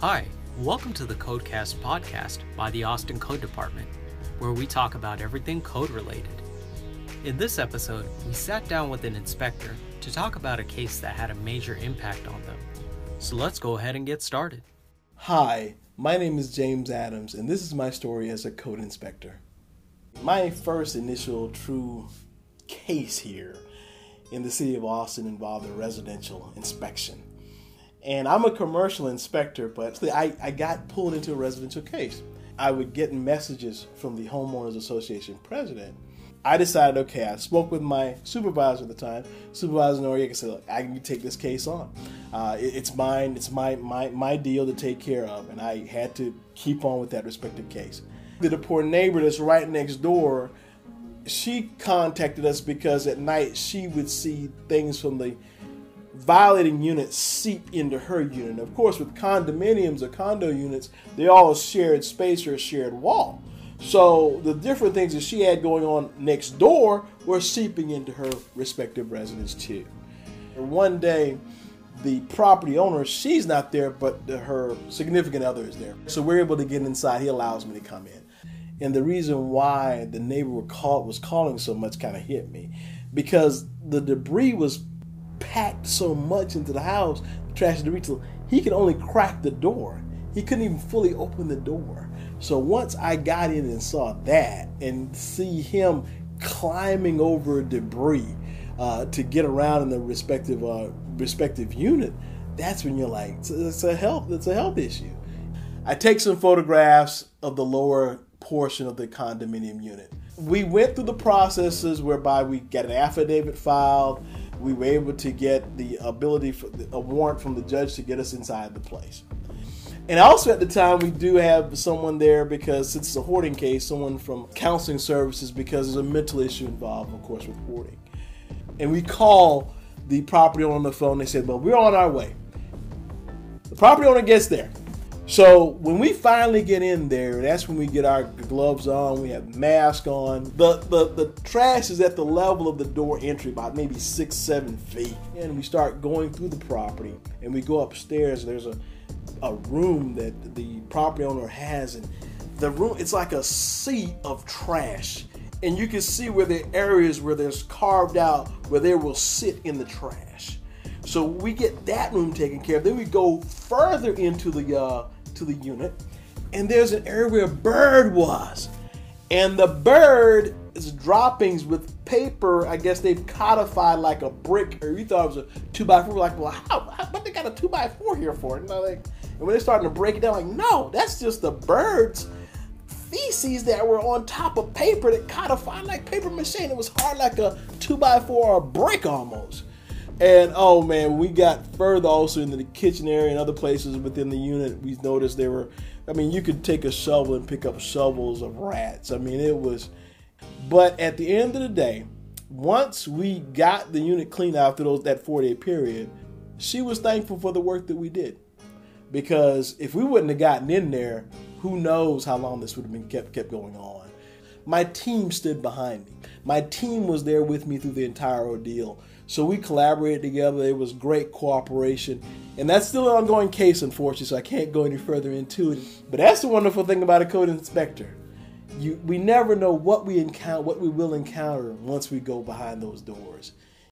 Hi, welcome to the Codecast podcast by the Austin Code Department, where we talk about everything code related. In this episode, we sat down with an inspector to talk about a case that had a major impact on them. So let's go ahead and get started. Hi, my name is James Adams, and this is my story as a code inspector. My first initial true case here in the city of Austin involved a residential inspection. And I'm a commercial inspector, but I, I got pulled into a residential case. I would get messages from the Homeowners Association president. I decided, okay, I spoke with my supervisor at the time, Supervisor Noriega, said, look, I can take this case on. Uh, it, it's mine, it's my, my, my deal to take care of, and I had to keep on with that respective case. The poor neighbor that's right next door, she contacted us because at night she would see things from the violating units seep into her unit. Of course, with condominiums or condo units, they all shared space or a shared wall. So the different things that she had going on next door were seeping into her respective residence too. One day, the property owner, she's not there, but her significant other is there. So we're able to get inside. He allows me to come in. And the reason why the neighbor was calling so much kind of hit me because the debris was packed so much into the house, the trash till he could only crack the door. He couldn't even fully open the door. So once I got in and saw that and see him climbing over debris uh, to get around in the respective uh, respective unit, that's when you're like, it's, it's a health, it's a health issue. I take some photographs of the lower portion of the condominium unit. We went through the processes whereby we got an affidavit filed, we were able to get the ability for a warrant from the judge to get us inside the place. And also at the time, we do have someone there because since it's a hoarding case, someone from counseling services because there's a mental issue involved, of course, with hoarding. And we call the property owner on the phone. They said, "Well, we're on our way." The property owner gets there. So when we finally get in there, that's when we get our gloves on. We have masks on. The, the the trash is at the level of the door entry, about maybe six seven feet, and we start going through the property. And we go upstairs. There's a a room that the property owner has, and the room it's like a sea of trash. And you can see where the areas where there's carved out where they will sit in the trash. So we get that room taken care of. Then we go further into the uh, to the unit, and there's an area where a bird was. And the bird is droppings with paper. I guess they've codified like a brick, or you thought it was a two by four. Like, well, how, what they got a two by four here for? Know, like, and when they're starting to break it down, like, no, that's just the birds feces that were on top of paper that codified like paper mache. It was hard like a two by four or a brick almost. And oh man, we got further also into the kitchen area and other places within the unit. We noticed there were, I mean, you could take a shovel and pick up shovels of rats. I mean, it was, but at the end of the day, once we got the unit cleaned through those, that four day period, she was thankful for the work that we did. Because if we wouldn't have gotten in there, who knows how long this would have been kept kept going on. My team stood behind me. My team was there with me through the entire ordeal. So we collaborated together. It was great cooperation. And that's still an ongoing case, unfortunately, so I can't go any further into it. But that's the wonderful thing about a code inspector. You, we never know what we encounter, what we will encounter once we go behind those doors.